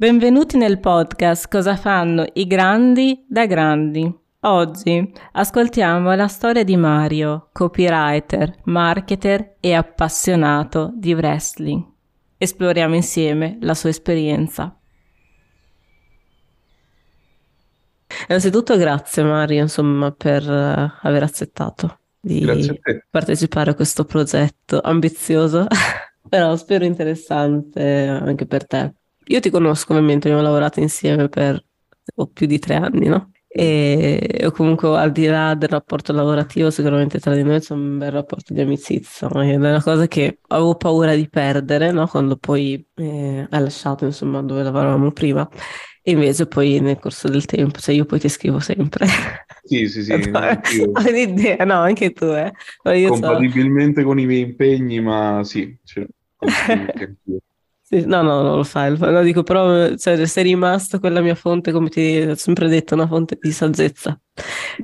Benvenuti nel podcast Cosa fanno i grandi da grandi. Oggi ascoltiamo la storia di Mario, copywriter, marketer e appassionato di wrestling. Esploriamo insieme la sua esperienza. Innanzitutto grazie Mario, insomma, per uh, aver accettato di a partecipare a questo progetto ambizioso, però spero interessante anche per te. Io ti conosco ovviamente, abbiamo lavorato insieme per oh, più di tre anni, no? E comunque al di là del rapporto lavorativo, sicuramente tra di noi c'è un bel rapporto di amicizia, ed è una cosa che avevo paura di perdere, no? Quando poi eh, hai lasciato, insomma, dove lavoravamo prima. E invece poi nel corso del tempo, cioè io poi ti scrivo sempre. Sì, sì, sì. Ho un'idea, no, anche tu, eh. Compatibilmente so. con i miei impegni, ma sì, cioè, sì, no, no, non lo fai, lo dico, però cioè, sei rimasto quella mia fonte, come ti ho sempre detto, una fonte di saggezza,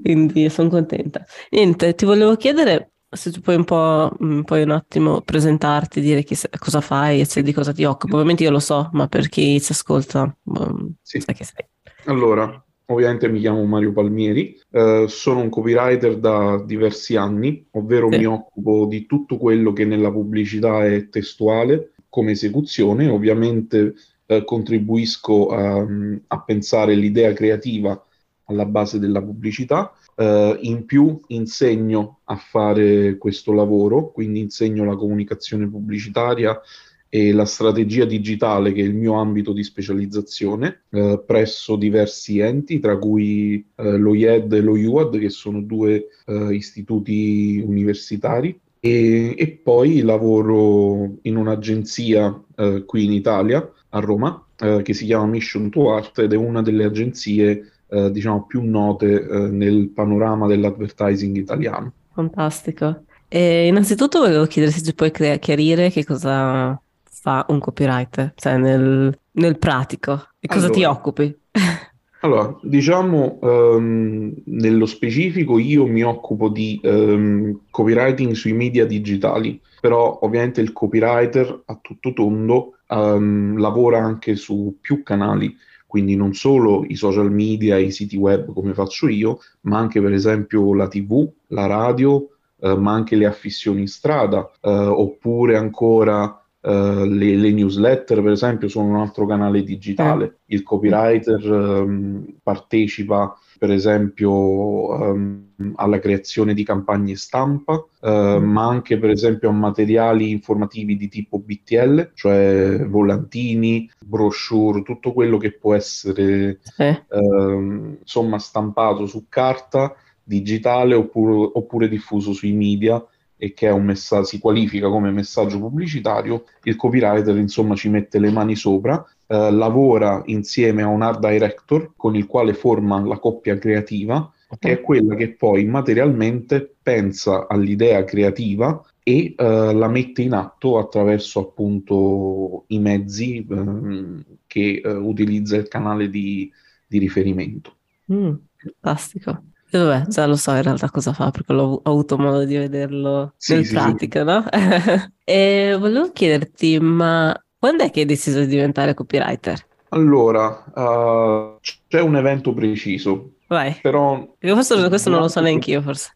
quindi sono contenta. Niente, ti volevo chiedere se tu puoi un po', puoi un attimo presentarti, dire chi, cosa fai e di cosa ti occupi. Ovviamente io lo so, ma per chi ci ascolta, um, sì. sai che sei. Allora, ovviamente mi chiamo Mario Palmieri, eh, sono un copywriter da diversi anni, ovvero sì. mi occupo di tutto quello che nella pubblicità è testuale, come esecuzione, ovviamente eh, contribuisco a, a, pensare l'idea creativa alla base della pubblicità, eh, in più insegno a fare questo lavoro, quindi insegno la comunicazione pubblicitaria e la strategia digitale, che è il mio ambito di specializzazione, eh, presso diversi enti, tra cui eh, lo IED e lo IUAD, che sono due istituti universitari e, e poi lavoro in un'agenzia eh, qui in Italia, a Roma, eh, che si chiama Mission to Art ed è una delle agenzie eh, diciamo più note eh, nel panorama dell'advertising italiano. Fantastico. E innanzitutto volevo chiedere se ci puoi chiarire che cosa fa un copywriter, cioè nel, nel pratico, di cosa allora, ti occupi? Allora, diciamo um, nello specifico io mi occupo di um, copywriting sui media digitali, però ovviamente il copywriter a tutto tondo um, lavora anche su più canali, quindi non solo i social media, i siti web come faccio io, ma anche per esempio la TV, la radio, uh, ma anche le affissioni in strada, uh, oppure ancora Uh, le, le, newsletter, per esempio, sono un altro canale digitale. Eh. Il copywriter um, partecipa, per esempio, um, alla creazione di campagne stampa, uh, ma anche, per esempio, a materiali informativi di tipo BTL, cioè volantini, brochure, tutto quello che può essere eh. uh, insomma stampato su carta digitale oppure, oppure diffuso sui media e che messa- si qualifica come messaggio pubblicitario, il copywriter insomma ci mette le mani sopra, eh, lavora insieme a un art director con il quale forma la coppia creativa, che è quella che poi materialmente pensa all'idea creativa e eh, la mette in atto attraverso appunto i mezzi eh, che utilizza il canale di, di riferimento. Mm, fantastico. Vabbè, già lo so in realtà cosa fa perché l'ho ho avuto modo di vederlo sì, nel sì, pratica, sì. no? e volevo chiederti, ma quando è che hai deciso di diventare copywriter? Allora, uh, c'è un evento preciso. Vai. Però... Forse questo non lo so neanche io, forse.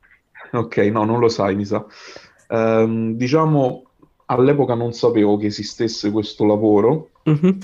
Ok, no, non lo sai, mi sa. Um, diciamo, all'epoca non sapevo che esistesse questo lavoro. Mm-hmm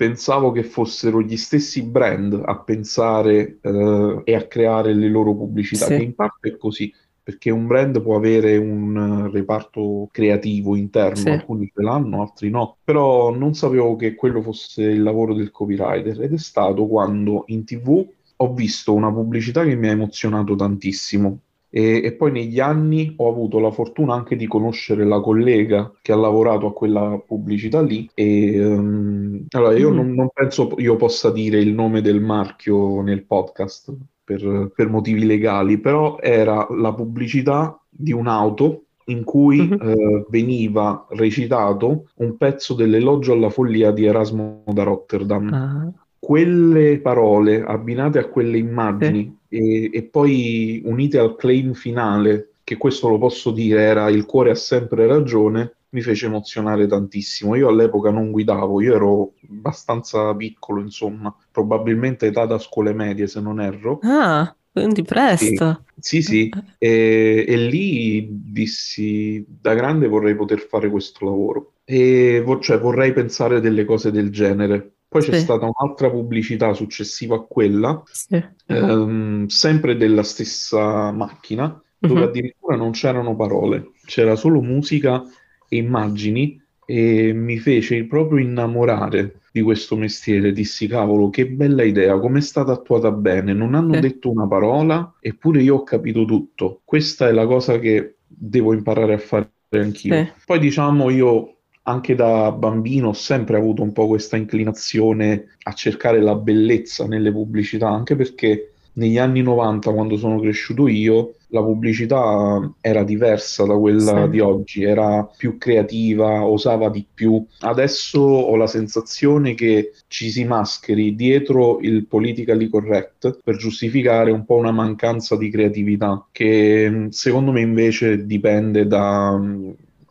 pensavo che fossero gli stessi brand a pensare eh, e a creare le loro pubblicità, sì. che in parte è così, perché un brand può avere un reparto creativo interno, sì. alcuni ce l'hanno, altri no, però non sapevo che quello fosse il lavoro del copywriter ed è stato quando in tv ho visto una pubblicità che mi ha emozionato tantissimo e, e, poi negli anni ho avuto la fortuna anche di conoscere la collega che ha lavorato a quella pubblicità lì. E um, allora io mm. non, non, penso io possa dire il nome del marchio nel podcast per, per motivi legali, però era la pubblicità di un'auto in cui mm-hmm. eh, veniva recitato un pezzo dell'elogio alla follia di Erasmo da Rotterdam. Ah. Quelle parole abbinate a quelle immagini e, e poi unite al claim finale, che questo lo posso dire, era il cuore ha sempre ragione, mi fece emozionare tantissimo. Io all'epoca non guidavo, io ero abbastanza piccolo, insomma, probabilmente età da scuole medie se non erro. Ah, quindi presto. Sì, sì, e, e lì dissi da grande vorrei poter fare questo lavoro e cioè, vorrei pensare delle cose del genere. Poi c'è Sì, stata un'altra pubblicità successiva a quella, sì. ehm, sempre della stessa macchina, dove Mhm. addirittura non c'erano parole, c'era solo musica e immagini e mi fece proprio innamorare di questo mestiere. Dissi, cavolo, che bella idea, come è stata attuata bene. Non hanno Sì, detto una parola, eppure io ho capito tutto. Questa è la cosa che devo imparare a fare anch'io. Poi diciamo io anche da bambino ho sempre avuto un po' questa inclinazione a cercare la bellezza nelle pubblicità, anche perché negli anni 90, quando sono cresciuto io, la pubblicità era diversa da quella sì. di oggi, era più creativa, osava di più. Adesso ho la sensazione che ci si mascheri dietro il politically correct per giustificare un po' una mancanza di creatività, che secondo me invece dipende da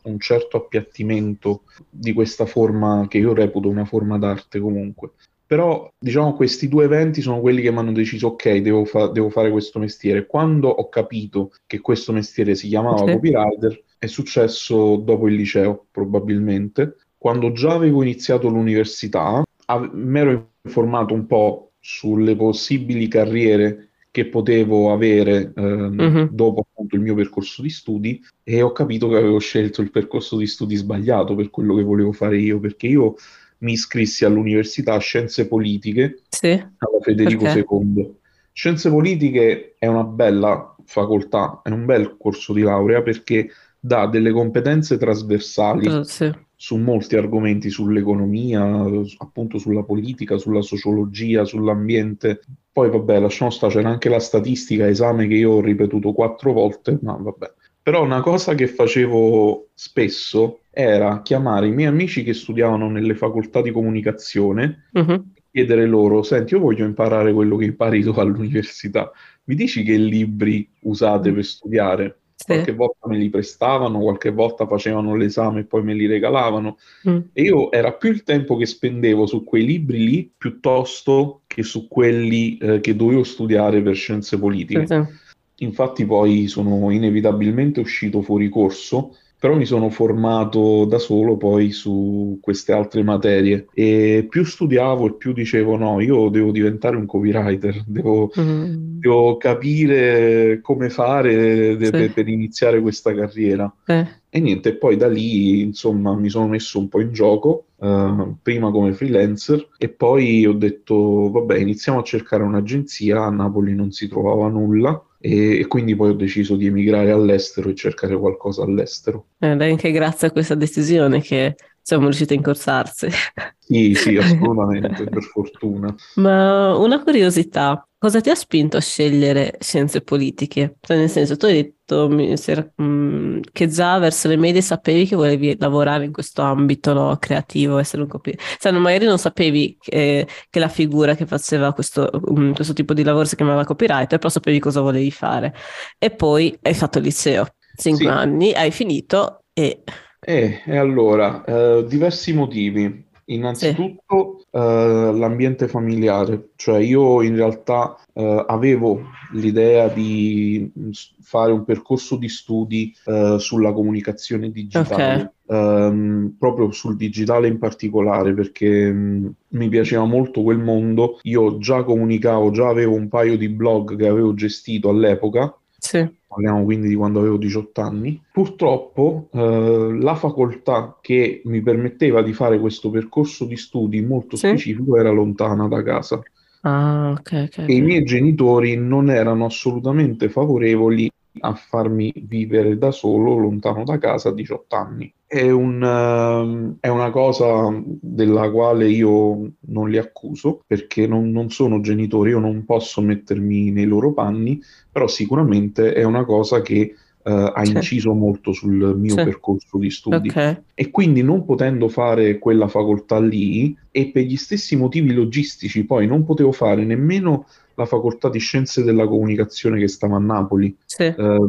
un certo appiattimento di questa forma che io reputo una forma d'arte comunque. Però, diciamo, questi due eventi sono quelli che mi hanno deciso, ok, devo, fa- devo fare questo mestiere. Quando ho capito che questo mestiere si chiamava Sì. copywriter, è successo dopo il liceo, probabilmente. Quando già avevo iniziato l'università, ave- mi ero informato un po' sulle possibili carriere che potevo avere ehm, Mhm. dopo appunto il mio percorso di studi e ho capito che avevo scelto il percorso di studi sbagliato per quello che volevo fare io, perché io mi iscrissi all'Università Scienze Politiche Sì, alla Federico perché? II. Scienze Politiche è una bella facoltà, è un bel corso di laurea perché dà delle competenze trasversali Sì, su molti argomenti, sull'economia, appunto sulla politica, sulla sociologia, sull'ambiente. Poi vabbè, lasciamo stare, c'era anche la statistica, esame che io ho ripetuto quattro volte, ma vabbè. Però una cosa che facevo spesso era chiamare i miei amici che studiavano nelle facoltà di comunicazione Mhm. e chiedere loro, senti, io voglio imparare quello che impari tu all'università, mi dici che libri usate per studiare? Sì. Qualche volta me li prestavano, qualche volta facevano l'esame e poi me li regalavano. Mm. E io era più il tempo che spendevo su quei libri lì piuttosto che su quelli eh, che dovevo studiare per scienze politiche. Sì. Infatti poi sono inevitabilmente uscito fuori corso, però mi sono formato da solo poi su queste altre materie e più studiavo e più dicevo no, io devo diventare un copywriter, devo, Mm. devo capire come fare de- Sì. per, per iniziare questa carriera. Sì. E niente, poi da lì, insomma, mi sono messo un po' in gioco, eh, prima come freelancer, e poi ho detto, vabbè, iniziamo a cercare un'agenzia, a Napoli non si trovava nulla, e, e quindi poi ho deciso di emigrare all'estero e cercare qualcosa all'estero. Ed è anche grazie a questa decisione che siamo riusciti a incorsarsi. Sì, sì, assolutamente, per fortuna. Ma una curiosità, cosa ti ha spinto a scegliere scienze politiche? Cioè, nel senso, tu hai detto mm, che già verso le medie sapevi che volevi lavorare in questo ambito, no, creativo, essere un copy. Cioè, magari non sapevi che, che la figura che faceva questo, mm, questo tipo di lavoro si chiamava copywriter, però sapevi cosa volevi fare. E poi hai fatto il liceo, cinque Sì. anni, hai finito e... E, e allora, eh, diversi motivi. Innanzitutto, eh, l'ambiente familiare, cioè io in realtà eh, avevo l'idea di s- fare un percorso di studi eh, sulla comunicazione digitale, ehm, proprio sul digitale in particolare, perché mh, mi piaceva molto quel mondo. Io già comunicavo, già avevo un paio di blog che avevo gestito all'epoca Sì, parliamo quindi di quando avevo 18 anni. Purtroppo eh, la facoltà che mi permetteva di fare questo percorso di studi molto Sì. specifico era lontana da casa ah, ok, ok, e i ok. miei genitori non erano assolutamente favorevoli a farmi vivere da solo lontano da casa a 18 anni. È un, ehm, è una cosa della quale io non li accuso perché non, non sono genitori, io non posso mettermi nei loro panni, però sicuramente è una cosa che eh, ha Sì. inciso molto sul mio Sì. percorso di studi. Ok, E quindi non potendo fare quella facoltà lì e per gli stessi motivi logistici poi non potevo fare nemmeno la facoltà di scienze della comunicazione che stava a Napoli. sì, Eh,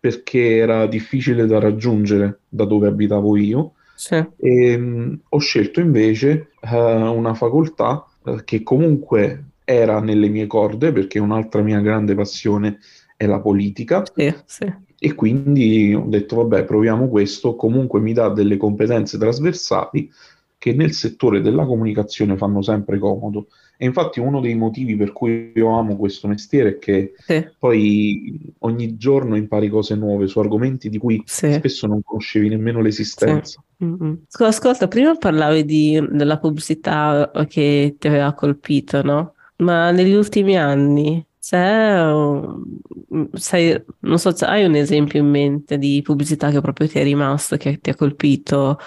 perché era difficile da raggiungere da dove abitavo io. Sì. E, mh, ho scelto invece uh, una facoltà uh, che comunque era nelle mie corde, perché un'altra mia grande passione è la politica. Sì, sì. E quindi ho detto, vabbè, proviamo questo, comunque mi dà delle competenze trasversali che nel settore della comunicazione fanno sempre comodo. E infatti uno dei motivi per cui io amo questo mestiere è che sì. poi ogni giorno impari cose nuove su argomenti di cui sì. spesso non conoscevi nemmeno l'esistenza. Sì. Mm-hmm. Ascolta, prima parlavi di, della pubblicità che ti aveva colpito, no? Ma negli ultimi anni c'è, sai, non so, hai un esempio in mente di pubblicità che proprio ti è rimasto, che ti ha colpito,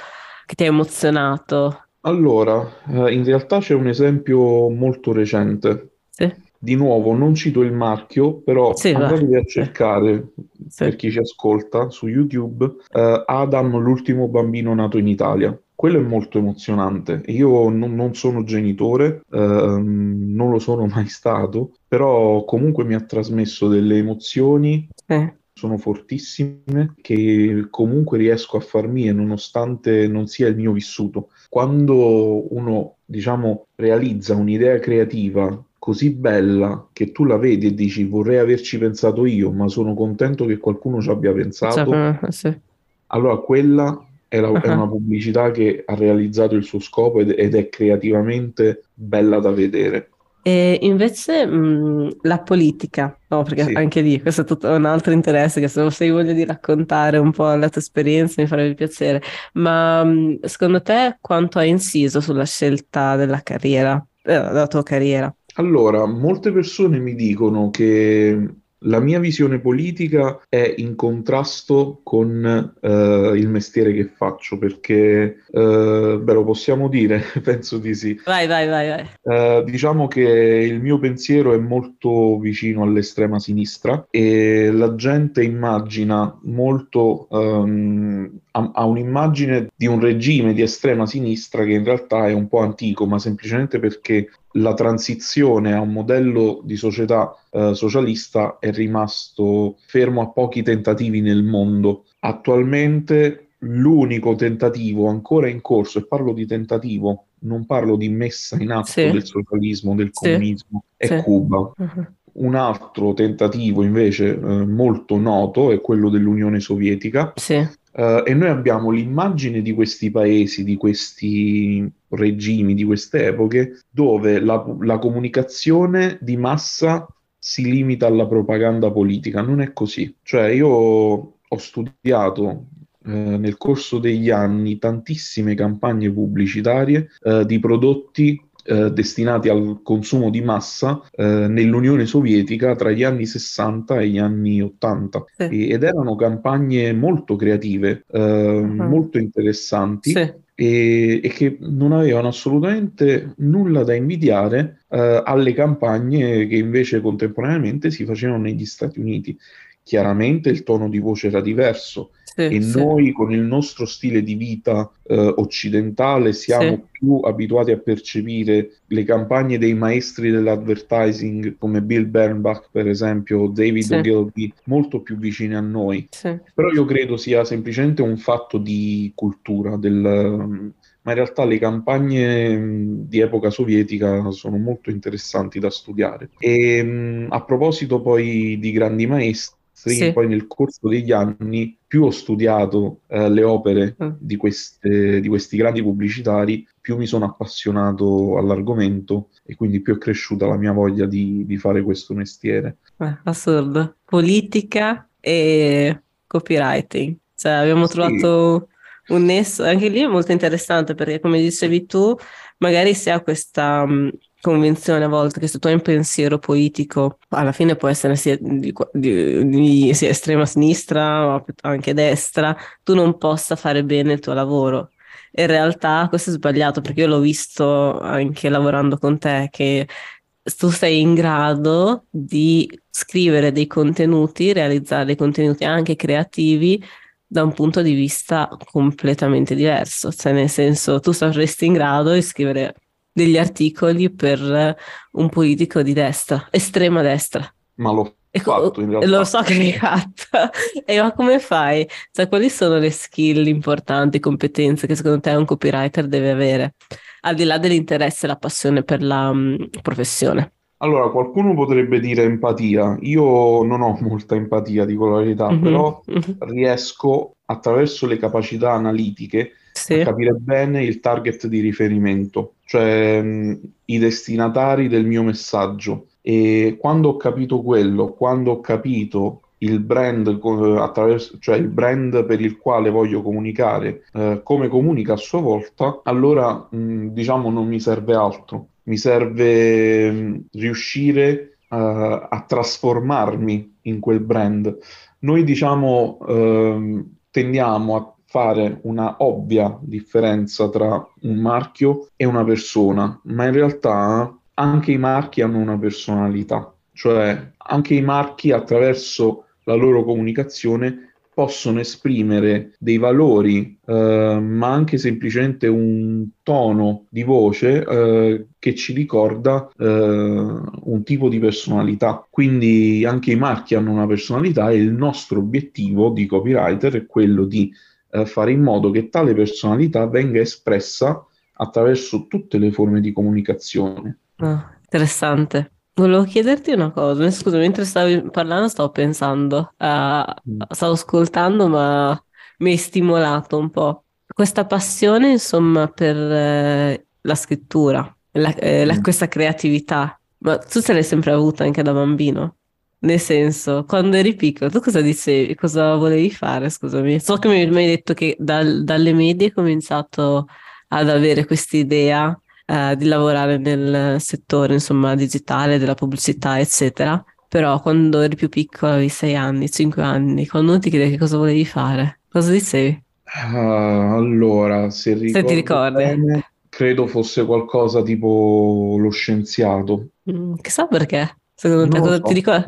che ti ha emozionato? Allora, eh, in realtà c'è un esempio molto recente. Sì. Di nuovo, non cito il marchio, però sì, andatevi a cercare, sì. per chi ci ascolta, su YouTube, eh, Adam, l'ultimo bambino nato in Italia. Quello è molto emozionante. Io non, non sono genitore, eh, non lo sono mai stato, però comunque mi ha trasmesso delle emozioni. Sì sono fortissime che comunque riesco a far mie nonostante non sia il mio vissuto. Quando uno, diciamo, realizza un'idea creativa così bella che tu la vedi e dici vorrei averci pensato io, ma sono contento che qualcuno ci abbia pensato, eh, sì. allora quella è, la, è, una pubblicità che ha realizzato il suo scopo ed, ed è creativamente bella da vedere. E invece mh, la politica, no, perché sì. anche lì questo è tutto un altro interesse che se hai voglia di raccontare un po' la tua esperienza mi farebbe piacere, ma mh, secondo te quanto ha inciso sulla scelta della carriera, eh, della tua carriera? Allora, molte persone mi dicono che la mia visione politica è in contrasto con eh, il mestiere che faccio, perché, eh, beh, lo possiamo dire, penso di sì. Vai, vai, vai, vai. Eh, diciamo che il mio pensiero è molto vicino all'estrema sinistra e la gente immagina molto, um, ha, ha un'immagine di un regime di estrema sinistra che in realtà è un po' antico, ma semplicemente perché la transizione a un modello di società eh, socialista è rimasto fermo a pochi tentativi nel mondo. Attualmente l'unico tentativo ancora in corso, e parlo di tentativo, non parlo di messa in atto sì. del socialismo, del sì. comunismo, è sì. Cuba. Uh-huh. Un altro tentativo invece eh, molto noto è quello dell'Unione Sovietica. Sì. Uh, e noi abbiamo l'immagine di questi paesi, di questi regimi, di queste epoche, dove la, la comunicazione di massa si limita alla propaganda politica. Non è così. Cioè, io ho studiato eh, nel corso degli anni tantissime campagne pubblicitarie eh, di prodotti eh, destinati al consumo di massa eh, nell'Unione Sovietica tra gli anni 60 e gli anni 80 sì. e, ed erano campagne molto creative, uh-huh. molto interessanti. Sì. E, e, che non avevano assolutamente nulla da invidiare uh, alle campagne che invece contemporaneamente si facevano negli Stati Uniti. Chiaramente il tono di voce era diverso, sì, e sì. noi con il nostro stile di vita eh, occidentale siamo sì. più abituati a percepire le campagne dei maestri dell'advertising come Bill Bernbach per esempio o David Ogilvy molto più vicine a noi però io credo sia semplicemente un fatto di cultura del, ma in realtà le campagne di epoca sovietica sono molto interessanti da studiare. E a proposito poi di grandi maestri, sì. poi nel corso degli anni più ho studiato eh, le opere mm. di, queste, di, questi grandi pubblicitari, più mi sono appassionato all'argomento e quindi più è cresciuta la mia voglia di, di fare questo mestiere. Eh, assurdo. Politica e copywriting. Cioè abbiamo sì. trovato un nesso, anche lì è molto interessante perché come dicevi tu, magari si ha questa mm, convinzione a volte che se tu hai un pensiero politico, alla fine può essere sia di, di, di sia estrema sinistra o anche destra, tu non possa fare bene il tuo lavoro. In realtà questo è sbagliato perché io l'ho visto anche lavorando con te che tu sei in grado di scrivere dei contenuti, realizzare dei contenuti anche creativi da un punto di vista completamente diverso, cioè nel senso tu saresti in grado di scrivere degli articoli per un politico di destra, estrema destra. Ma lo fatto in realtà. Lo so che l'hai fatta. E ma come fai? Cioè, quali sono le skill importanti, competenze che secondo te un copywriter deve avere? Al di là dell'interesse e la passione per la um, professione. Allora, qualcuno potrebbe dire empatia. Io non ho molta empatia, dico la verità, mm-hmm. però mm-hmm. riesco attraverso le capacità analitiche sì. a capire bene il target di riferimento, cioè mh, i destinatari del mio messaggio. E quando ho capito quello, quando ho capito il brand, cioè il brand per il quale voglio comunicare, eh, come comunica a sua volta, allora mh, diciamo non mi serve altro mi serve mm, riuscire uh, a trasformarmi in quel brand. Noi diciamo uh, tendiamo a fare una ovvia differenza tra un marchio e una persona, ma in realtà anche i marchi hanno una personalità, cioè anche i marchi attraverso la loro comunicazione possono esprimere dei valori, eh, ma anche semplicemente un tono di voce eh, che ci ricorda eh, un tipo di personalità. Quindi anche i marchi hanno una personalità e il nostro obiettivo di copywriter è quello di eh, fare in modo che tale personalità venga espressa attraverso tutte le forme di comunicazione. Oh, interessante. Volevo chiederti una cosa, scusa, mentre stavi parlando stavo pensando, uh, stavo ascoltando ma mi hai stimolato un po'. Questa passione, insomma, per eh, la scrittura, la, eh, la, mm. questa creatività, ma tu ce l'hai sempre avuta anche da bambino? Nel senso, quando eri piccolo, tu cosa dicevi? Cosa volevi fare? Scusami. So che mi hai detto che dal, dalle medie hai cominciato ad avere quest'idea eh, di lavorare nel settore, insomma, digitale, della pubblicità, eccetera. Però quando eri più piccolo, avevi sei anni, cinque anni, quando ti chiede che cosa volevi fare, cosa dicevi? Uh, allora, se, se ti ricordi. Bene, credo fosse qualcosa tipo lo scienziato. Mm, chissà perché, secondo te, cosa, so. ti ricordi?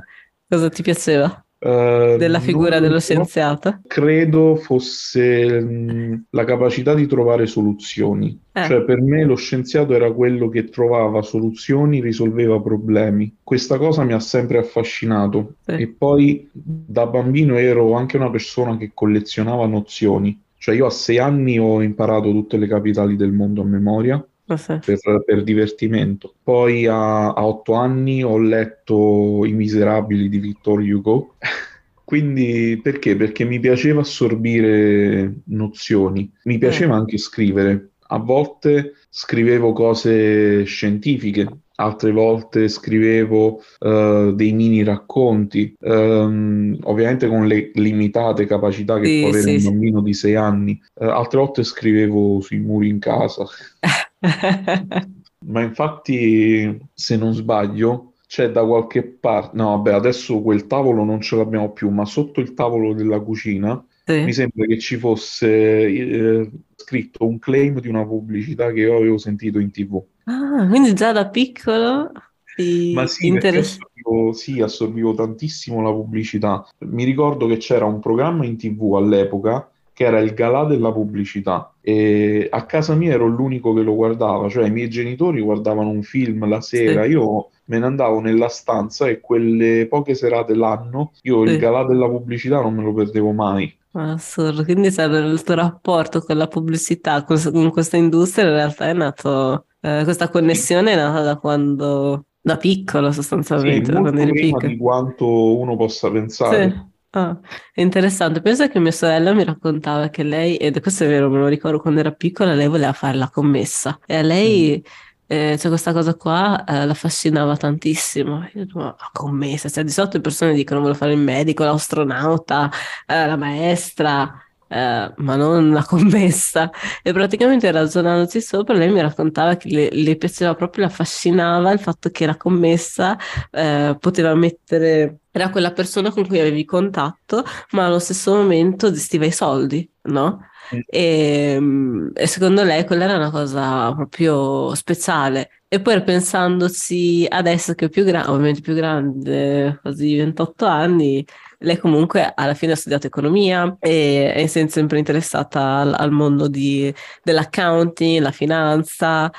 cosa ti piaceva? Uh, della figura dello scienziato? Credo fosse mh, mm, la capacità di trovare soluzioni. Eh. Cioè, per me lo scienziato era quello che trovava soluzioni, risolveva problemi. Questa cosa mi ha sempre affascinato. Sì. E poi da bambino ero anche una persona che collezionava nozioni. Cioè, io a sei anni ho imparato tutte le capitali del mondo a memoria per, per, divertimento. Poi a, a, otto anni ho letto I Miserabili di Victor Hugo. Quindi perché? Perché mi piaceva assorbire nozioni, mi piaceva eh. anche scrivere. A volte scrivevo cose scientifiche, altre volte scrivevo uh, dei mini racconti, um, ovviamente con le limitate capacità che sì, può avere sì, un bambino di sei anni, uh, altre volte scrivevo sui muri in casa. Ma infatti, se non sbaglio, c'è da qualche parte, no, vabbè, adesso quel tavolo non ce l'abbiamo più, ma sotto il tavolo della cucina sì. mi sembra che ci fosse eh, scritto un claim di una pubblicità che io avevo sentito in tv. Ah, quindi già da piccolo ti Ma sì, assorbivo, sì, assorbivo tantissimo la pubblicità. Mi ricordo che c'era un programma in tv all'epoca che era il galà della pubblicità e a casa mia ero l'unico che lo guardava, cioè i miei genitori guardavano un film la sera, sì. io me ne andavo nella stanza e quelle poche serate l'anno io sì. il galà della pubblicità non me lo perdevo mai. Assurdo, quindi il tuo rapporto con la pubblicità, con questa industria in realtà è nato, eh, questa connessione è nata da quando, da piccolo sostanzialmente, sì, da quando eri piccolo. di quanto uno possa pensare. Sì. Ah, è interessante. Penso che mia sorella mi raccontava che lei, ed questo è vero, me lo ricordo quando era piccola, lei voleva fare la commessa e a lei mm. eh, cioè questa cosa qua eh, la affascinava tantissimo. Io dico, la commessa, cioè di solito le persone dicono voglio fare il medico, l'astronauta, eh, la maestra. Eh, ma non la commessa. E praticamente ragionandoci sopra, lei mi raccontava che le, le piaceva proprio, la affascinava il fatto che la commessa eh, poteva mettere, era quella persona con cui avevi contatto, ma allo stesso momento gestiva i soldi, no? E, ehm, e, secondo lei quella era una cosa proprio speciale. E poi pensandoci adesso che è più grande, ovviamente più grande, quasi 28 anni, lei comunque alla fine ha studiato economia e è sempre interessata al, al mondo di, dell'accounting, la finanza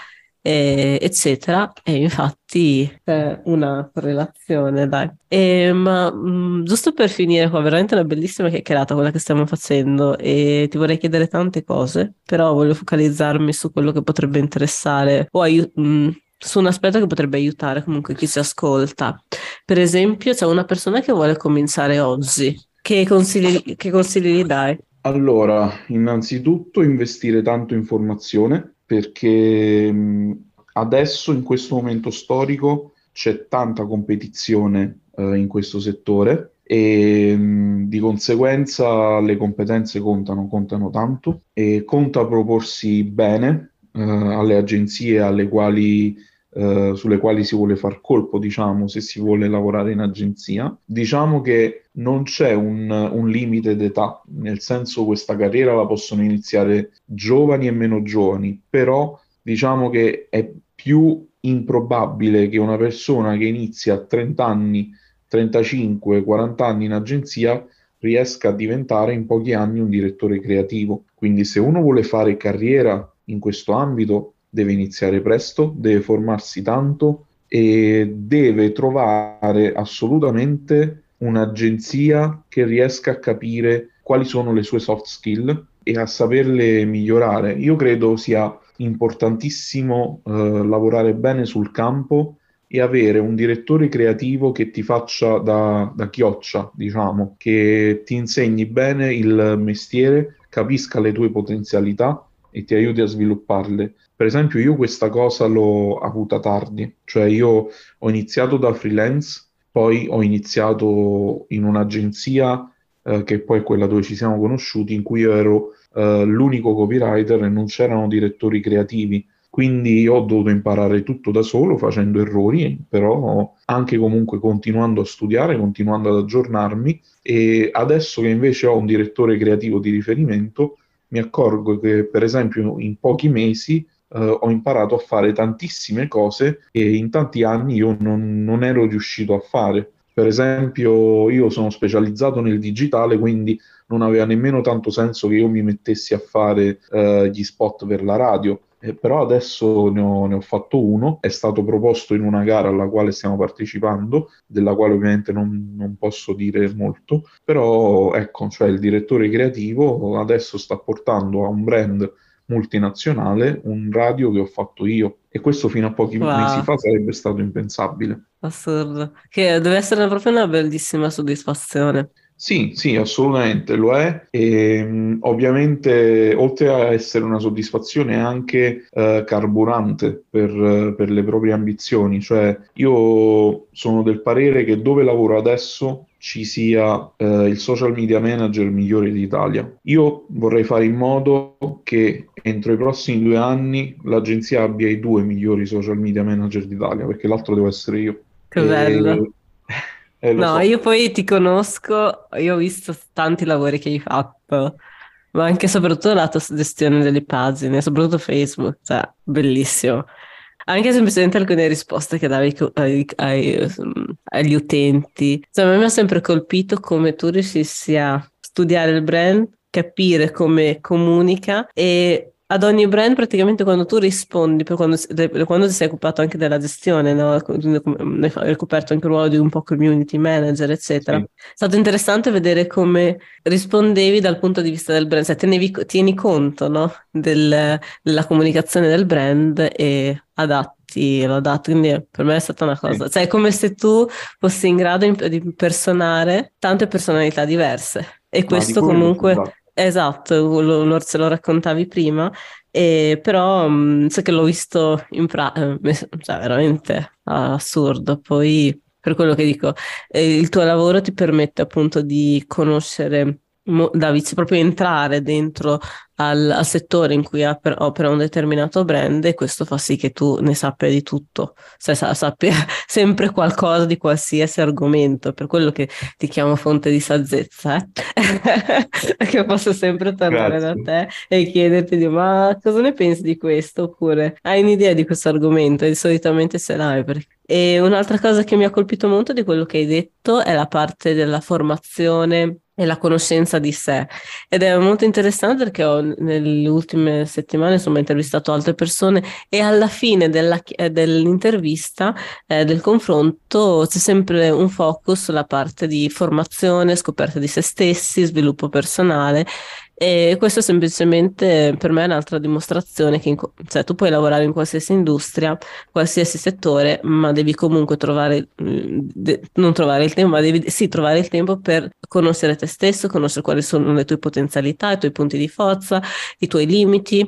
eh, eccetera. E infatti c'è una correlazione, dai. E, ma mh, mm, giusto per finire qua, veramente una bellissima chiacchierata quella che stiamo facendo e ti vorrei chiedere tante cose, però voglio focalizzarmi su quello che potrebbe interessare o aiutare mm, su un aspetto che potrebbe aiutare comunque chi si ascolta. Per esempio, c'è una persona che vuole cominciare oggi. Che consigli, che consigli gli dai? Allora, innanzitutto investire tanto in formazione perché adesso in questo momento storico c'è tanta competizione eh, in questo settore e mh, di conseguenza le competenze contano, contano tanto e conta proporsi bene eh, alle agenzie alle quali eh, sulle quali si vuole far colpo, diciamo, se si vuole lavorare in agenzia. Diciamo che non c'è un, un limite d'età, nel senso questa carriera la possono iniziare giovani e meno giovani, però diciamo che è più improbabile che una persona che inizia a 30 anni, 35, 40 anni in agenzia riesca a diventare in pochi anni un direttore creativo. Quindi se uno vuole fare carriera in questo ambito, deve iniziare presto, deve formarsi tanto e deve trovare assolutamente un'agenzia che riesca a capire quali sono le sue soft skill e a saperle migliorare. Io credo sia importantissimo eh, lavorare bene sul campo e avere un direttore creativo che ti faccia da, da chioccia, diciamo, che ti insegni bene il mestiere, capisca le tue potenzialità e ti aiuti a svilupparle. Per esempio, io questa cosa l'ho avuta tardi, cioè io ho iniziato da freelance, poi ho iniziato in un'agenzia eh, che poi è quella dove ci siamo conosciuti, in cui io ero eh, l'unico copywriter e non c'erano direttori creativi. Quindi ho dovuto imparare tutto da solo, facendo errori, però anche comunque continuando a studiare, continuando ad aggiornarmi. E adesso che invece ho un direttore creativo di riferimento, mi accorgo che, per esempio, in pochi mesi Uh, ho imparato a fare tantissime cose che in tanti anni io non, non, ero riuscito a fare. Per esempio, io sono specializzato nel digitale, quindi non aveva nemmeno tanto senso che io mi mettessi a fare uh, gli spot per la radio. Eh, però adesso ne ho, ne ho, fatto uno, è stato proposto in una gara alla quale stiamo partecipando, della quale ovviamente non, non posso dire molto, però ecco, cioè il direttore creativo adesso sta portando a un brand multinazionale un radio che ho fatto io e questo fino a pochi wow. mesi fa sarebbe stato impensabile. Assurdo, che deve essere proprio una bellissima soddisfazione. Sì, sì, assolutamente lo è e mh, ovviamente oltre a essere una soddisfazione è anche eh, carburante per, per, le proprie ambizioni, cioè io sono del parere che dove lavoro adesso ci sia eh, il social media manager migliore d'Italia. Io vorrei fare in modo che entro i prossimi due anni l'agenzia abbia i due migliori social media manager d'Italia, perché l'altro devo essere io. Che e... Eh, no, so. io poi ti conosco, io ho visto tanti lavori che hai fatto, ma anche e soprattutto la tua gestione delle pagine, soprattutto Facebook, cioè, bellissimo. Anche semplicemente alcune risposte che davi ai, ai, agli utenti. Cioè, a me mi ha sempre colpito come tu riuscissi a studiare il brand, capire come comunica e ad ogni brand praticamente quando tu rispondi, quando, quando ti sei occupato anche della gestione, no? hai ricoperto anche il ruolo di un po' community manager, eccetera. Sì. È stato interessante vedere come rispondevi dal punto di vista del brand, cioè tenevi, tieni conto no? del, della comunicazione del brand e adatti lo adatti, quindi per me è stata una cosa, sì. cioè è come se tu fossi in grado di impersonare tante personalità diverse e questo comunque Esatto, lo, lo, se lo raccontavi prima, e però mm, so che l'ho visto in pratica, eh, cioè veramente assurdo. Poi per quello che dico, eh, il tuo lavoro ti permette appunto di conoscere da proprio entrare dentro al, al, settore in cui opera un determinato brand e questo fa sì che tu ne sappia di tutto, cioè sappia sempre qualcosa di qualsiasi argomento, per quello che ti chiamo fonte di saggezza, eh? che posso sempre tornare Grazie. da te e chiederti di ma cosa ne pensi di questo oppure hai un'idea di questo argomento e solitamente ce l'hai perché e un'altra cosa che mi ha colpito molto di quello che hai detto è la parte della formazione e la conoscenza di sé. Ed è molto interessante perché ho nelle ultime settimane insomma intervistato altre persone e alla fine della, eh, dell'intervista, eh, del confronto, c'è sempre un focus sulla parte di formazione, scoperta di se stessi, sviluppo personale e questo è semplicemente per me un'altra dimostrazione che in, cioè, tu puoi lavorare in qualsiasi industria, qualsiasi settore, ma devi comunque trovare, mm, de, non trovare il tempo, ma devi sì trovare il tempo per conoscere te stesso, conoscere quali sono le tue potenzialità, i tuoi punti di forza, i tuoi limiti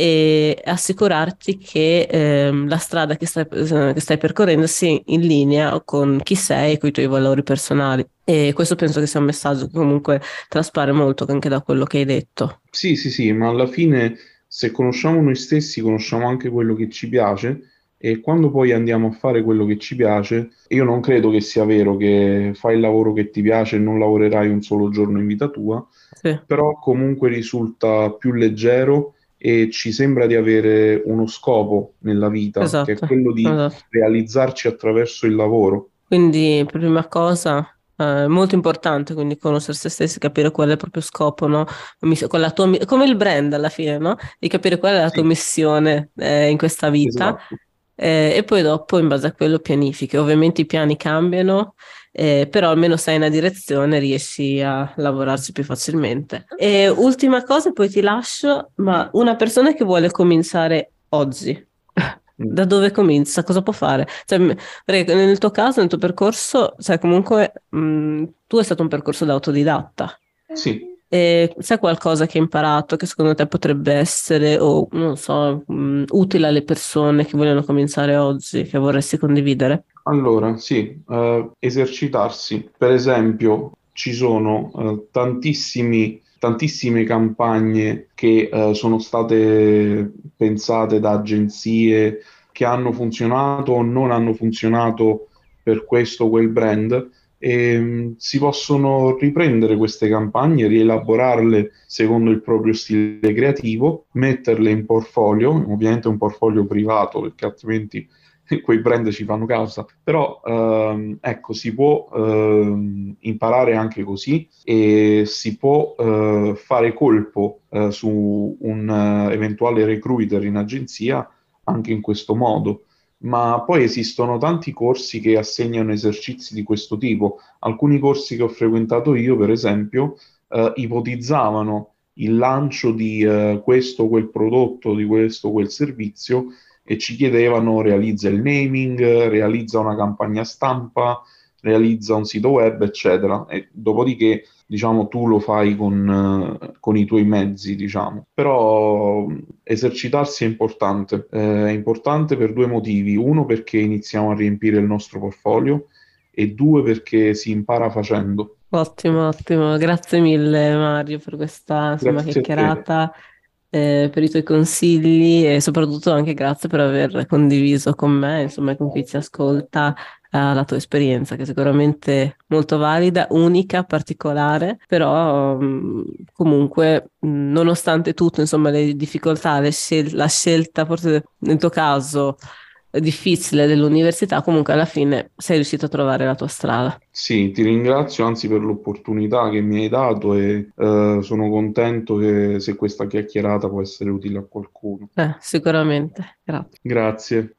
e assicurarti che ehm, la strada che stai, che stai percorrendo sia in linea con chi sei e con i tuoi valori personali. E questo penso che sia un messaggio che comunque traspare molto anche da quello che hai detto. Sì, sì, sì, ma alla fine se conosciamo noi stessi, conosciamo anche quello che ci piace e quando poi andiamo a fare quello che ci piace, io non credo che sia vero che fai il lavoro che ti piace e non lavorerai un solo giorno in vita tua, sì. però comunque risulta più leggero e ci sembra di avere uno scopo nella vita, esatto, che è esatto, quello di esatto. realizzarci attraverso il lavoro. Quindi, prima cosa, eh, molto importante, quindi conoscere se stessi, capire qual è il proprio scopo, no? tua, come il brand alla fine, no? Di capire qual è la sì. tua missione eh, in questa vita. Esatto. Eh, e poi dopo, in base a quello, pianifichi. Ovviamente i piani cambiano, eh, però almeno sai una direzione, riesci a lavorarci più facilmente. E ultima cosa, poi ti lascio, ma una persona che vuole cominciare oggi, da dove comincia? Cosa può fare? Cioè, nel tuo caso, nel tuo percorso, cioè comunque mh, tu è stato un percorso da autodidatta. Sì. E c'è qualcosa che hai imparato che secondo te potrebbe essere, o non so, mh, utile alle persone che vogliono cominciare oggi, che vorresti condividere? Allora, sì, eh, esercitarsi. Per esempio, ci sono eh, tantissimi, tantissime campagne che eh, sono state pensate da agenzie che hanno funzionato o non hanno funzionato per questo o quel brand e mh, si possono riprendere queste campagne, rielaborarle secondo il proprio stile creativo, metterle in portfolio, ovviamente un portfolio privato perché altrimenti quei brand ci fanno causa, però ehm, ecco, si può ehm, imparare anche così e si può eh, fare colpo eh, su un uh, eventuale recruiter in agenzia anche in questo modo. Ma poi esistono tanti corsi che assegnano esercizi di questo tipo. Alcuni corsi che ho frequentato io, per esempio, eh, ipotizzavano il lancio di eh, questo o quel prodotto, di questo o quel servizio e ci chiedevano realizza il naming, realizza una campagna stampa, realizza un sito web, eccetera. E dopodiché, diciamo, tu lo fai con, con i tuoi mezzi, diciamo. Però esercitarsi è importante. Eh, è importante per due motivi. Uno, perché iniziamo a riempire il nostro portfolio e due, perché si impara facendo. Ottimo, ottimo. Grazie mille Mario per questa insomma, chiacchierata eh, per i tuoi consigli e soprattutto anche grazie per aver condiviso con me, insomma, con chi ci ascolta, eh, la tua esperienza, che è sicuramente molto valida, unica, particolare, però mm, comunque, mh, nonostante tutto, insomma, le difficoltà, le scel- la scelta, forse nel tuo caso, difficile dell'università, comunque alla fine sei riuscito a trovare la tua strada. Sì, ti ringrazio anzi per l'opportunità che mi hai dato e eh, sono contento che se questa chiacchierata può essere utile a qualcuno. Eh, sicuramente, grazie. Grazie.